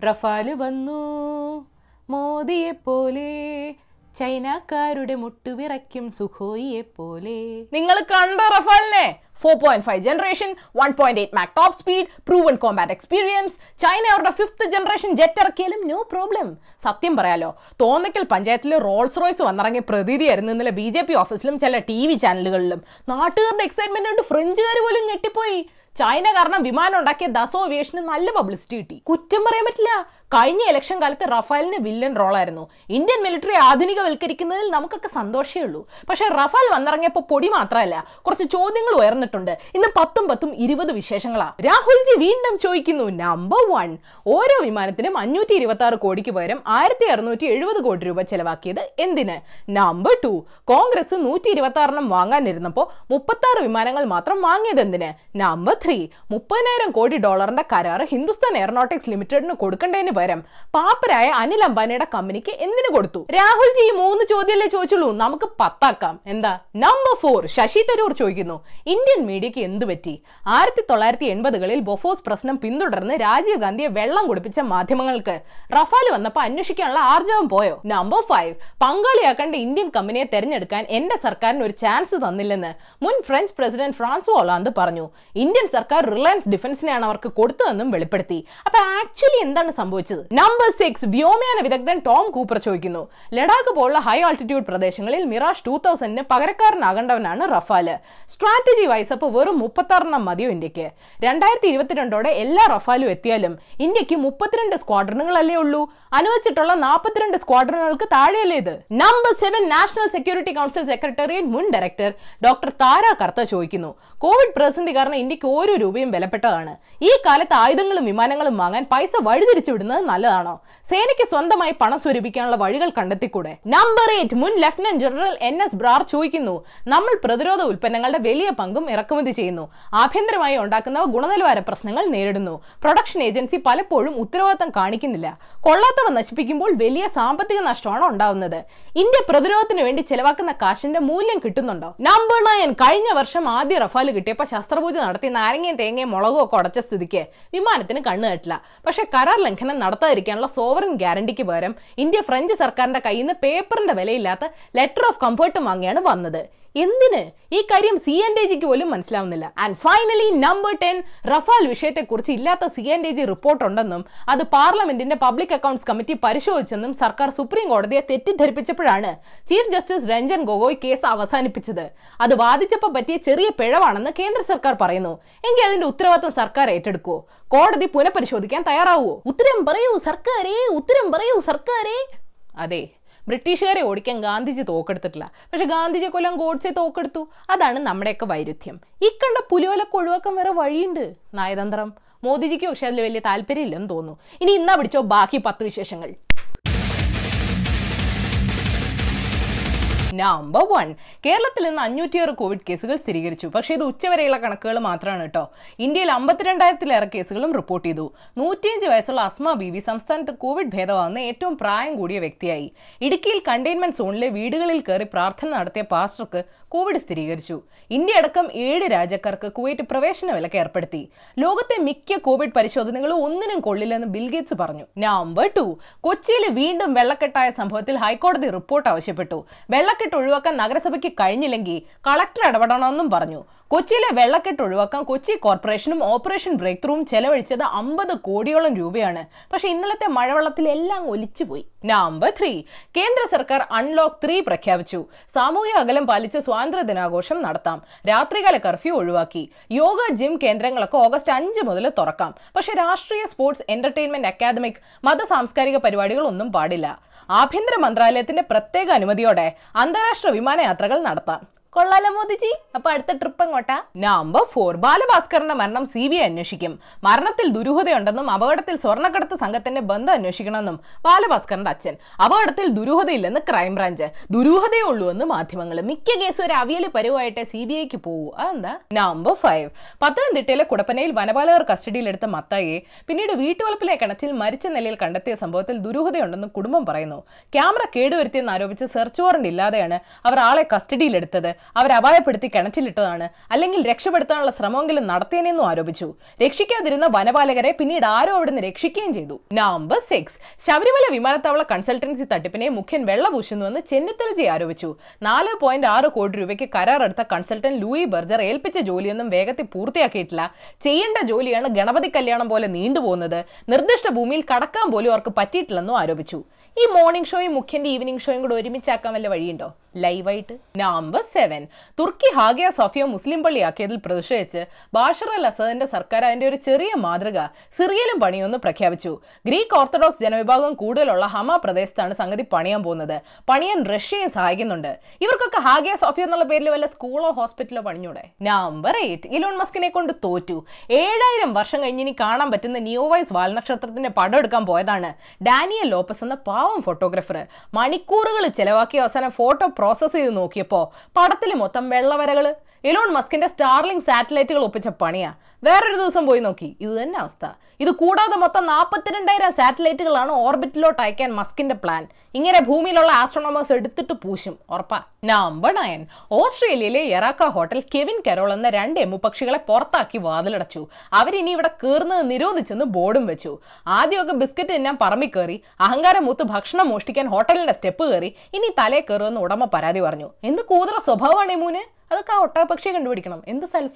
Rafale വന്നു. മോദിയെ പോലെ ചൈനക്കാരുടെ മുട്ടുവിറയ്ക്കും സുഖോയിയെ പോലെ നിങ്ങൾ കണ്ട റഫാലിനെ? Four point five generation one point eight mach top speed proven combat experience China അവരുടെ ഫിഫ്ത്ത് ജനറേഷൻ ജെറ്റ് ഇറക്കിയാലും നോ പ്രോബ്ലം സത്യം പറയാലോ തോന്നക്കൽ പഞ്ചായത്തിൽ റോൾസ് റോയ്സ് വന്നിറങ്ങിയ പ്രതീതിയായിരുന്നു ഇന്നലെ ബി ജെ പി ഓഫീസിലും ചില ടി വി ചാനലുകളിലും നാട്ടുകാരുടെ എക്സൈറ്റ്മെന്റ് കൊണ്ട് ഫ്രഞ്ചുകാർ പോലും ഞെട്ടിപ്പോയി. ചൈന കാരണം വിമാനം ഉണ്ടാക്കിയ ദസോ ഏവിയേഷന് നല്ല പബ്ലിസിറ്റി കിട്ടി. കുറ്റം പറയാൻ പറ്റില്ല. കഴിഞ്ഞ ഇലക്ഷൻ കാലത്ത് റഫാലിന് വില്ലൻ റോളായിരുന്നു ഇന്ത്യൻ മിലിറ്ററി ആധുനികവൽക്കരിക്കുന്നതിൽ നമുക്കൊക്കെ സന്തോഷമേ ഉള്ളൂ. പക്ഷേ റഫാൽ വന്നിറങ്ങിയപ്പോൾ പൊടി മാത്രമല്ല കുറച്ച് ചോദ്യങ്ങൾ ഉയർന്നിട്ടുണ്ട്. ഇന്ന് പത്തും പത്തും ഇരുപത് വിശേഷങ്ങളാ. രാഹുൽജി വീണ്ടും ചോദിക്കുന്നു നമ്പർ വൺ ഓരോ വിമാനത്തിനും അഞ്ഞൂറ്റി ഇരുപത്തി ആറ് കോടിക്ക് പകരം ആയിരത്തി അറുന്നൂറ്റി എഴുപത് കോടി രൂപ ചെലവാക്കിയത് എന്തിന്? നമ്പർ ടു കോൺഗ്രസ് നൂറ്റി ഇരുപത്തി ആറെണ്ണം വാങ്ങാനിരുന്നപ്പോൾ മുപ്പത്തി ആറ് വിമാനങ്ങൾ മാത്രം വാങ്ങിയത് എന്തിന്? നമ്പർ ത്രീ മുപ്പതിനായിരം കോടി ഡോളറിന്റെ കരാർ ഹിന്ദുസ്ഥാൻ എയറോനോട്ടിക്സ് ലിമിറ്റഡിന് കൊടുക്കേണ്ടതിന് പകരം പാപ്പരായ അനിൽ അംബാനിയുടെ കമ്പനിക്ക് എന്തിനു കൊടുത്തു? രാഹുൽജി ഈ മൂന്ന് ചോദ്യമല്ലേ ചോദിച്ചുള്ളൂ. നമുക്ക് പത്താക്കാം. എന്താ? നമ്പർ ഫോർ ശശി തരൂർ ചോദിക്കുന്നു. ഇന്ത്യൻ മീഡിയക്ക് എന്ത് പറ്റി? ആയിരത്തി തൊള്ളായിരത്തി എൺപതുകളിൽ ബൊഫോസ് പ്രശ്നം പിന്തുടർന്ന് രാജീവ് ഗാന്ധിയെ വെള്ളം കുടിപ്പിച്ച മാധ്യമങ്ങൾക്ക് റഫാൽ വന്നപ്പോൾ അന്വേഷിക്കാനുള്ള ആർജവം പോയോ? നമ്പർ ഫൈവ് പങ്കാളിയാക്കേണ്ട ഇന്ത്യൻ കമ്പനിയെ തെരഞ്ഞെടുക്കാൻ എന്റെ സർക്കാരിന് ഒരു ചാൻസ് തന്നില്ലെന്ന് മുൻ ഫ്രഞ്ച് പ്രസിഡന്റ് ഫ്രാൻസ് ഒലാന്ത് പറഞ്ഞു. ഇന്ത്യൻ സർക്കാർ റിലയൻസ് ഡിഫൻസിനെയാണ് അവർക്ക് കൊടുത്തതെന്നും വെളിപ്പെടുത്തി. അപ്പൊ ആക്ച്വലി എന്താണ് സംഭവിച്ചത്? നമ്പർ സിക്സ് വ്യോമയാന വിദഗ്ധൻ ടോം കൂപ്പർ ചോദിക്കുന്നു. ലഡാക്ക് പോലുള്ള ഹൈ ആൾട്ടിറ്റ്യൂഡ് പ്രദേശങ്ങളിൽ മിറാഷ് ടൂ തൗസൻഡിന് പകരക്കാരനാകേണ്ടവനാണ് റഫാൽ സ്ട്രാറ്റജി വൈസ് അപ്പോൾ വെറും മുപ്പത്താറെണ്ണം മതിയോ ഇന്ത്യയ്ക്ക്? രണ്ടായിരത്തി ഇരുപത്തിരണ്ടോടെ എല്ലാ റഫാലും എത്തിയാലും ഇന്ത്യയ്ക്ക് മുപ്പത്തിരണ്ട് സ്ക്വാഡ്രണുകളല്ലേ ഉള്ളൂ? അനുവദിച്ചിട്ടുള്ള നാൽപ്പത്തിരണ്ട് സ്ക്വാഡ്രണുകൾക്ക് താഴെയല്ലേ ഇത്? Number seven national security council secretariat മുൻ ഡയറക്ടർ ഡോക്ടർ താര കർത്ത ചോദിക്കുന്നു. കോവിഡ് പ്രതിസന്ധി കാരണം ഇന്ത്യയ്ക്ക് ഓരോ രൂപയും വിലപ്പെട്ടതാണ്. ഈ കാലത്ത് ആയുധങ്ങളും വിമാനങ്ങളും വാങ്ങാൻ പൈസ വഴിതിരിച്ചു വിടുന്നത് നല്ലതാണോ? സേനയ്ക്ക് സ്വന്തമായി പണം സ്വരൂപിക്കാനുള്ള വഴികൾ കണ്ടെത്തിക്കൂടെ? നമ്പർ എയ്റ്റ് മുൻ lieutenant general N S Brar ചോദിക്കുന്നു നമ്മൾ പ്രതിരോധ ഉൽപ്പന്നങ്ങളുടെ വലിയ പങ്കും ഇറക്കുമതി ചെയ്യുന്നു. ആഭ്യന്തരമായി ഉണ്ടാക്കുന്നവ ഗുണനിലവാര പ്രശ്നങ്ങൾ നേരിടുന്നു. പ്രൊഡക്ഷൻ ഏജൻസി പലപ്പോഴും ഉത്തരവാദിത്തം കാണിക്കുന്നില്ല. കൊള്ളാത്തവ നശിപ്പിക്കുമ്പോൾ വലിയ സാമ്പത്തിക നഷ്ടമാണ് ഉണ്ടാവുന്നത്. ഇന്ത്യ പ്രതിരോധത്തിന് വേണ്ടി ചെലവാക്കുന്ന കാശിന്റെ മൂല്യം കിട്ടുന്നുണ്ടോ? നമ്പർ നയൻ കഴിഞ്ഞ വർഷം ആദ്യ റഫാൽ കിട്ടിയപ്പോൾ ശസ്ത്രപൂജ നടത്തി നാരങ്ങയും തേങ്ങയും മുളകും ഒക്കെ ഉടച്ച സ്ഥിതിക്ക്. വിമാനത്തിന് കണ്ണു കെട്ടില്ല പക്ഷെ കരാർ ലംഘനം നടത്താതിരിക്കാനുള്ള സോവറിൻ ഗ്യാരണ്ടിക്ക് പകരം ഇന്ത്യ ഫ്രഞ്ച് സർക്കാരിന്റെ കയ്യിൽ നിന്ന് പേപ്പറിന്റെ വിലയില്ലാത്ത ലെറ്റർ ഓഫ് കംഫർട്ടും വാങ്ങിയാണ് വന്നത്. എന്തിന് ഈ കാര്യം സി എൻ ഡി ജിക്ക് പോലും മനസ്സിലാവുന്നില്ല. And finally number ten Rafale വിഷയത്തെക്കുറിച്ച് ഇല്ലാത്ത C N D G report ഉണ്ടെന്നും അത് പാർലമെന്റിന്റെ പബ്ലിക് അക്കൗണ്ട്സ് കമ്മിറ്റി പരിശോധിച്ചെന്നും സർക്കാർ സുപ്രീം കോടതിയെ തെറ്റിദ്ധരിപ്പിച്ചപ്പോഴാണ് chief justice Ranjan Gogoi case അവസാനിപ്പിച്ചത്. അത് വാദിച്ചപ്പോൾ പറ്റിയ ചെറിയ പിഴവാണെന്ന് കേന്ദ്ര സർക്കാർ പറയുന്നു. എങ്കിൽ അതിന്റെ ഉത്തരവാദിത്വം സർക്കാർ ഏറ്റെടുക്കുവോ? കോടതി പുനഃപരിശോധിക്കാൻ തയ്യാറാവുമോ ഉത്തരം പറയൂ സർക്കാരേ ഉത്തരം പറയൂ സർക്കാരേ. അതെ ബ്രിട്ടീഷുകാരെ ഓടിക്കാൻ ഗാന്ധിജി തോക്കെടുത്തിട്ടില്ല. പക്ഷെ ഗാന്ധിജി കൊല്ലം ഗോഡ്സെ തോക്കെടുത്തു. അതാണ് നമ്മുടെയൊക്കെ വൈരുദ്ധ്യം. ഈ കണ്ട പുലിവലൊക്കെ ഒഴിവാക്കാൻ വേറെ വഴിയുണ്ട്. നയതന്ത്രം. മോദിജിക്ക് പക്ഷെ അതിൽ വലിയ താല്പര്യമില്ലെന്ന് തോന്നുന്നു. ഇനി ഇന്നാ പിടിച്ചോ ബാക്കി പത്ത് വിശേഷങ്ങൾ. നമ്പർ വൺ കേരളത്തിൽ നിന്ന് അഞ്ഞൂറ്റിയാറ് കോവിഡ് കേസുകൾ സ്ഥിരീകരിച്ചു. പക്ഷേ ഇത് ഉച്ചവരെയുള്ള കണക്കുകൾ മാത്രമാണ് കേട്ടോ. ഇന്ത്യയിൽ അമ്പത്തിരണ്ടായിരത്തിലേറെ കേസുകളും റിപ്പോർട്ട് ചെയ്തു. നൂറ്റിയഞ്ച് വയസ്സുള്ള അസ്മ ബീവി സംസ്ഥാനത്ത് കോവിഡ് ഭേദമാകുന്ന ഏറ്റവും പ്രായം കൂടിയ വ്യക്തിയായി. ഇടുക്കിയിൽ കണ്ടെയ്ൻമെന്റ് സോണിലെ വീടുകളിൽ കയറി പ്രാർത്ഥന നടത്തിയ പാസ്റ്റർക്ക് കോവിഡ് സ്ഥിരീകരിച്ചു. ഇന്ത്യ അടക്കം ഏഴ് രാജ്യക്കാർക്ക് കുവൈറ്റ് പ്രവേശന വിലക്ക് ഏർപ്പെടുത്തി. ലോകത്തെ മിക്ക കോവിഡ് പരിശോധനകളും ഒന്നിനും കൊള്ളില്ലെന്ന് ബിൽഗേറ്റ്സ് പറഞ്ഞു. നമ്പർ ടു കൊച്ചിയിൽ വീണ്ടും വെള്ളക്കെട്ടായ സംഭവത്തിൽ ഹൈക്കോടതി റിപ്പോർട്ട് ആവശ്യപ്പെട്ടു. വെള്ളക്കെട്ട് ഒഴിവാക്കാൻ നഗരസഭയ്ക്ക് കഴിഞ്ഞില്ലെങ്കിൽ കളക്ടർ ഇടപെടണമെന്നും പറഞ്ഞു. കൊച്ചിയിലെ വെള്ളക്കെട്ട് ഒഴിവാക്കാൻ കൊച്ചി കോർപ്പറേഷനും ഓപ്പറേഷൻ ബ്രേക്ക് ത്രൂവും ചെലവഴിച്ചത് അമ്പത് കോടിയോളം രൂപയാണ്. പക്ഷേ ഇന്നലത്തെ മഴവെള്ളത്തിൽ എല്ലാം ഒലിച്ചുപോയി. Number three. കേന്ദ്ര സർക്കാർ അൺലോക്ക് ത്രീ പ്രഖ്യാപിച്ചു. സാമൂഹ്യ അകലം പാലിച്ച് സ്വാതന്ത്ര്യ ദിനാഘോഷം നടത്താം. രാത്രികാല കർഫ്യൂ ഒഴിവാക്കി. യോഗ ജിം കേന്ദ്രങ്ങളൊക്കെ ഓഗസ്റ്റ് അഞ്ച് മുതൽ തുറക്കാം. പക്ഷെ രാഷ്ട്രീയ സ്പോർട്സ് എന്റർടൈൻമെന്റ് അക്കാദമിക് മത സാംസ്കാരിക പരിപാടികൾ ഒന്നും പാടില്ല. ആഭ്യന്തര മന്ത്രാലയത്തിന്റെ പ്രത്യേക അനുമതിയോടെ അന്താരാഷ്ട്ര വിമാനയാത്രകൾ നടത്താം. കൊള്ളാലോ മോദിജി. അപ്പൊ അടുത്ത ട്രിപ്പ് എങ്ങോട്ടാ? നമ്പർ ഫോർ ബാലഭാസ്കറിന്റെ മരണം സി ബി ഐ അന്വേഷിക്കും. മരണത്തിൽ ദുരൂഹതയുണ്ടെന്നും അപകടത്തിൽ സ്വർണക്കടത്ത് സംഘത്തിന്റെ ബന്ധം അന്വേഷിക്കണമെന്നും ബാലഭാസ്കറിന്റെ അച്ഛൻ. അപകടത്തിൽ ദുരൂഹതയില്ലെന്ന് ക്രൈംബ്രാഞ്ച്. ദുരൂഹതയേ ഉള്ളൂ എന്ന് മാധ്യമങ്ങൾ മിക്ക കേസും ഒരു അവിയൽ പരുവായിട്ടേ സി ബി ഐക്ക് പോകൂ അതെന്താ? നമ്പർ ഫൈവ് പത്തനംതിട്ടയിലെ കുടപ്പനയിൽ വനപാലകർ കസ്റ്റഡിയിലെടുത്ത മത്തായെ പിന്നീട് വീട്ടുവളപ്പിലെ കിണറ്റിൽ മരിച്ച നിലയിൽ കണ്ടെത്തിയ സംഭവത്തിൽ ദുരൂഹതയുണ്ടെന്ന് കുടുംബം പറയുന്നു. ക്യാമറ കേടുവരുത്തിയെന്ന് ആരോപിച്ച് സെർച്ച് വാറന്റ് ഇല്ലാതെയാണ് അവർ ആളെ കസ്റ്റഡിയിലെടുത്തത്. അവർ അപായപ്പെടുത്തി കിണറ്റിലിട്ടതാണ്. അല്ലെങ്കിൽ രക്ഷപ്പെടുത്താനുള്ള ശ്രമമെങ്കിലും നടത്തിയെന്നും ആരോപിച്ചു. രക്ഷിക്കാതിരുന്ന വനപാലകരെ പിന്നീട് ആരോ അവിടുന്ന് രക്ഷിക്കുകയും ചെയ്തു. നമ്പർ സിക്സ് ശബരിമല വിമാനത്താവള കൺസൾട്ടൻസി തട്ടിപ്പിനെ മുഖ്യൻ വെള്ളപൂശുന്നുവെന്ന് ചെന്നിത്തലജി ആരോപിച്ചു. നാല് പോയിന്റ് ആറ് കോടി രൂപയ്ക്ക് കരാറെടുത്ത കൺസൾട്ടന്റ് ലൂയി ബർജർ ഏൽപ്പിച്ച ജോലിയൊന്നും വേഗത്തിൽ പൂർത്തിയാക്കിയിട്ടില്ല. ചെയ്യേണ്ട ജോലിയാണ് ഗണപതി കല്യാണം പോലെ നീണ്ടുപോകുന്നത്. നിർദ്ദിഷ്ട ഭൂമിയിൽ കടക്കാൻ പോലും അവർക്ക് പറ്റിയിട്ടില്ലെന്നും ആരോപിച്ചു. ഈ മോർണിംഗ് ഷോയും മുഖ്യന്റെ ഈവനിംഗ് ഷോയും കൂടെ ഒരുമിച്ചാക്കാൻ വല്ല വഴിയുണ്ടോ? ലൈവായിട്ട്. നമ്പർ സെവൻ തുർക്കി ഹാഗിയ സോഫിയ മുസ്ലിം പള്ളിയാക്കിയതിൽ പ്രതിഷേധിച്ച് ബാഷർ അൽ അസദിന്റെ സർക്കാർ അതിന്റെ ഒരു ചെറിയ മാതൃക സിറിയയിലും പണിയൊന്ന് പ്രഖ്യാപിച്ചു. ഗ്രീക്ക് ഓർത്തഡോക്സ് ജനവിഭാഗം കൂടുതലുള്ള ഹമ പ്രദേശത്താണ് സംഗതി പണിയാൻ പോകുന്നത്. പണിയാൻ റഷ്യയെ സഹായിക്കുന്നുണ്ട്. ഇവർക്കൊക്കെ ഹാഗിയ സോഫിയ എന്നുള്ള പേരിൽ വല്ല സ്കൂളോ ഹോസ്പിറ്റലോ പണിഞ്ഞൂടെ? നമ്പർ എയ്റ്റ് ഇലോൺ മസ്കിനെ കൊണ്ട് തോറ്റു. ഏഴായിരം വർഷം കഴിഞ്ഞ് ഇനി കാണാൻ പറ്റുന്ന നിയോവൈസ് വാൽനക്ഷത്രത്തിന്റെ പടം എടുക്കാൻ പോയതാണ് ഡാനിയൽ ലോപ്പസ് എന്ന പാവം ഫോട്ടോഗ്രാഫർ മണിക്കൂറുകൾ ചെലവാക്കിയ അവസാനം ഫോട്ടോ പ്രോസസ് ചെയ്ത് നോക്കിയപ്പോൾ പടത്തിൽ മൊത്തം വെള്ളവരകൾ എലോൺ മസ്കിന്റെ സ്റ്റാർലിംഗ് സാറ്റലൈറ്റുകൾ ഒപ്പിച്ച പണിയാ. വേറൊരു ദിവസം പോയി നോക്കി. ഇത് തന്നെ അവസ്ഥ. ഇത് കൂടാതെ മൊത്തം നാൽപ്പത്തിരണ്ടായിരം സാറ്റലൈറ്റുകളാണ് ഓർബിറ്റിലോട്ട് അയക്കാൻ മസ്കിന്റെ പ്ലാൻ ഇങ്ങനെ ഭൂമിയിലുള്ള ആസ്ട്രോണോമേഴ്സ് എടുത്തിട്ട് പൂശും. ഉറപ്പാ. നമ്പർ നയൻ ഓസ്ട്രേലിയയിലെ എറാക്ക ഹോട്ടൽ കെവിൻ കരോൾ എന്ന രണ്ട് എമ്മുപക്ഷികളെ പുറത്താക്കി വാതിലടച്ചു. അവരിനി ഇവിടെ കീർന്നത് നിരോധിച്ചെന്ന് ബോർഡും വെച്ചു. ആദ്യമൊക്കെ ബിസ്ക്കറ്റ് തിന്നാൻ പറമ്പി കയറി അഹങ്കാരം മൂത്ത് ഭക്ഷണം മോഷ്ടിക്കാൻ ഹോട്ടലിന്റെ സ്റ്റെപ്പ് കയറി ഇനി തലേ കയറുമെന്ന് ഉടമ പരാതി പറഞ്ഞു. എന്ത് കൂതറ സ്വഭാവമാണ് മൂന്ന് അതൊക്കെ ആ ഒട്ടകപക്ഷിയെ കണ്ടുപിടിക്കണം. എന്ത് സൽ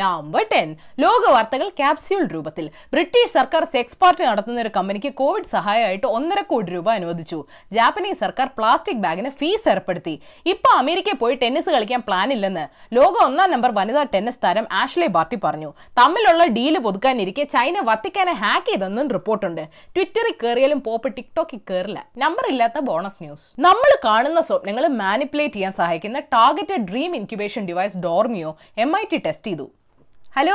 നമ്പർ ടെൻ ലോക വാർത്തകൾ ക്യാപ്സ്യൂൾ രൂപത്തിൽ. ബ്രിട്ടീഷ് സർക്കാർ സെക്സ് പാർട്ടി നടത്തുന്ന ഒരു കമ്പനിക്ക് കോവിഡ് സഹായമായിട്ട് ഒന്നര കോടി രൂപ അനുവദിച്ചു. ജാപ്പനീസ് സർക്കാർ പ്ലാസ്റ്റിക് ബാഗിന് ഫീസ് ഏർപ്പെടുത്തി. ഇപ്പൊ അമേരിക്കയിൽ പോയി ടെന്നീസ് കളിക്കാൻ പ്ലാൻ ഇല്ലെന്ന് ലോക ഒന്നാം നമ്പർ വനിതാ ടെന്നീസ് താരം ആഷ്ലെ ബാർട്ടി പറഞ്ഞു. തമ്മിലുള്ള ഡീൽ പുതുക്കാനിരിക്കെ ചൈന വത്തിക്കാനെ ഹാക്ക് ചെയ്തെന്നും റിപ്പോർട്ടുണ്ട്. ട്വിറ്ററിൽ കയറിയാലും പോപ്പ് ടിക്ടോക്കിൽ കയറില്ല നമ്പർ ഇല്ലാത്ത ബോണസ് ന്യൂസ് നമ്മൾ കാണുന്ന സ്വപ്നങ്ങൾ മാനിപ്പുലേറ്റ് ചെയ്യാൻ സഹായിക്കുന്ന targeted dream incubation device Dormio M I T test ചെയ്തു. ഹലോ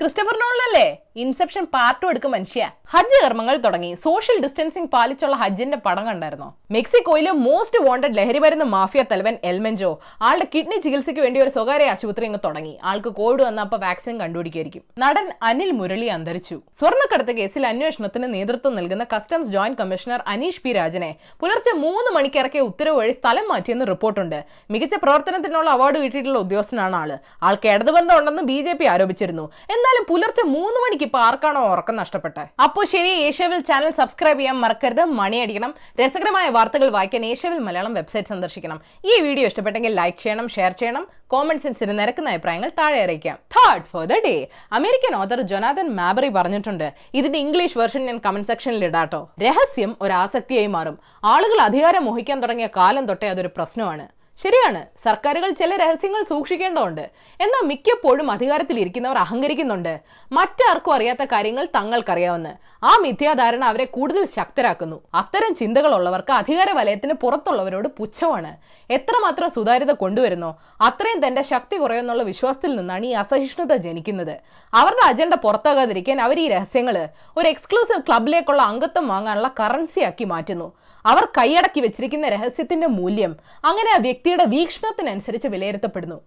ക്രിസ്റ്റഫർ നോളല്ലേ ഇൻസെപ്ഷൻ പാർട്ടും എടുക്കും മനുഷ്യ. ഹജ്ജ് കർമ്മങ്ങൾ തുടങ്ങി. സോഷ്യൽ ഡിസ്റ്റൻസിംഗ് പാലിച്ചുള്ള ഹജ്ജിന്റെ പടം കണ്ടായിരുന്നോ? മെക്സിക്കോയിലെ മോസ്റ്റ് വാണ്ടഡ് ലഹരി മരുന്ന് മാഫിയ തലവൻ എൽമെൻജോ ആളുടെ കിഡ്നി ചികിത്സയ്ക്ക് വേണ്ടി ഒരു സ്വകാര്യ ആശുപത്രി അങ്ങ് തുടങ്ങി. ആൾക്ക് കോവിഡ് വന്നപ്പോൾ വാക്സിൻ കണ്ടുപിടിക്കായിരിക്കും നടൻ അനിൽ മുരളി അന്തരിച്ചു. സ്വർണക്കടത്ത് കേസിൽ അന്വേഷണത്തിന് നേതൃത്വം നൽകുന്ന customs joint commissioner Aneesh P രാജനെ പുലർച്ചെ മൂന്ന് മണിക്കിറക്കെ ഉത്തരവ് വഴി സ്ഥലം മാറ്റിയെന്ന് റിപ്പോർട്ടുണ്ട്. മികച്ച പ്രവർത്തനത്തിനുള്ള അവാർഡ് കിട്ടിയിട്ടുള്ള ഉദ്യോഗസ്ഥനാണ് ആൾ. ആൾക്ക് ഇടതുബന്ധം ഉണ്ടെന്ന് ബി ആരോപിച്ചിരുന്നു. എന്നാലും പുലർച്ചെ മൂന്ന് മണിക്ക് ഇപ്പൊ ആർക്കാണോ ഉറക്കം നഷ്ടപ്പെട്ടത് അപ്പോൾ ശരി ഏഷ്യവിൽ ചാനൽ സബ്സ്ക്രൈബ് ചെയ്യാൻ മറക്കരുത് മണിയടിക്കണം രസകരമായ വാർത്തകൾ വായിക്കാൻ ഏഷ്യവിൽ മലയാളം വെബ്സൈറ്റ് സന്ദർശിക്കണം. ഈ വീഡിയോ ഇഷ്ടപ്പെട്ടെങ്കിൽ ലൈക്ക് ചെയ്യണം ഷെയർ ചെയ്യണം കോമന്റ് സെൻസിന് നിരക്കുന്ന അഭിപ്രായങ്ങൾ താഴെ അറിയിക്കാം. Third for the day American author Jonathan Maberry പറഞ്ഞിട്ടുണ്ട് ഇതിന്റെ ഇംഗ്ലീഷ് വെർഷൻ ഞാൻ കമന്റ് സെക്ഷനിൽ ഇടാട്ടോ. രഹസ്യം ഒരു ആസക്തിയായി മാറും. ആളുകൾ അധികാരം മോഹിക്കാൻ തുടങ്ങിയ കാലം തൊട്ടേ അതൊരു പ്രശ്നമാണ്. ശരിയാണ്. സർക്കാരുകൾ ചില രഹസ്യങ്ങൾ സൂക്ഷിക്കേണ്ടതുണ്ട്. എന്നാൽ മിക്കപ്പോഴും അധികാരത്തിൽ ഇരിക്കുന്നവർ അഹങ്കരിക്കുന്നുണ്ട്. മറ്റാർക്കും അറിയാത്ത കാര്യങ്ങൾ തങ്ങൾക്കറിയാവുന്ന. ആ മിഥ്യാധാരണ അവരെ കൂടുതൽ ശക്തരാക്കുന്നു. അത്തരം ചിന്തകളുള്ളവർക്ക് അധികാര വലയത്തിന് പുറത്തുള്ളവരോട് പുച്ഛമാണ്. എത്രമാത്രം സുതാര്യത കൊണ്ടുവരുന്നോ അത്രയും തന്റെ ശക്തി കുറയുന്നുള്ള വിശ്വാസത്തിൽ നിന്നാണ് ഈ അസഹിഷ്ണുത ജനിക്കുന്നത്. അവരുടെ അജണ്ട പുറത്താകാതിരിക്കാൻ അവർ ഈ രഹസ്യങ്ങൾ ഒരു എക്സ്ക്ലൂസീവ് ക്ലബിലേക്കുള്ള അംഗത്വം വാങ്ങാനുള്ള കറൻസിയാക്കി മാറ്റുന്നു. അവർ കൈയടക്കി വെച്ചിരിക്കുന്ന രഹസ്യത്തിന്റെ മൂല്യം അങ്ങനെ ആ വ്യക്തിയുടെ വീക്ഷണത്തിനനുസരിച്ച് വിലയിരുത്തപ്പെടുന്നു.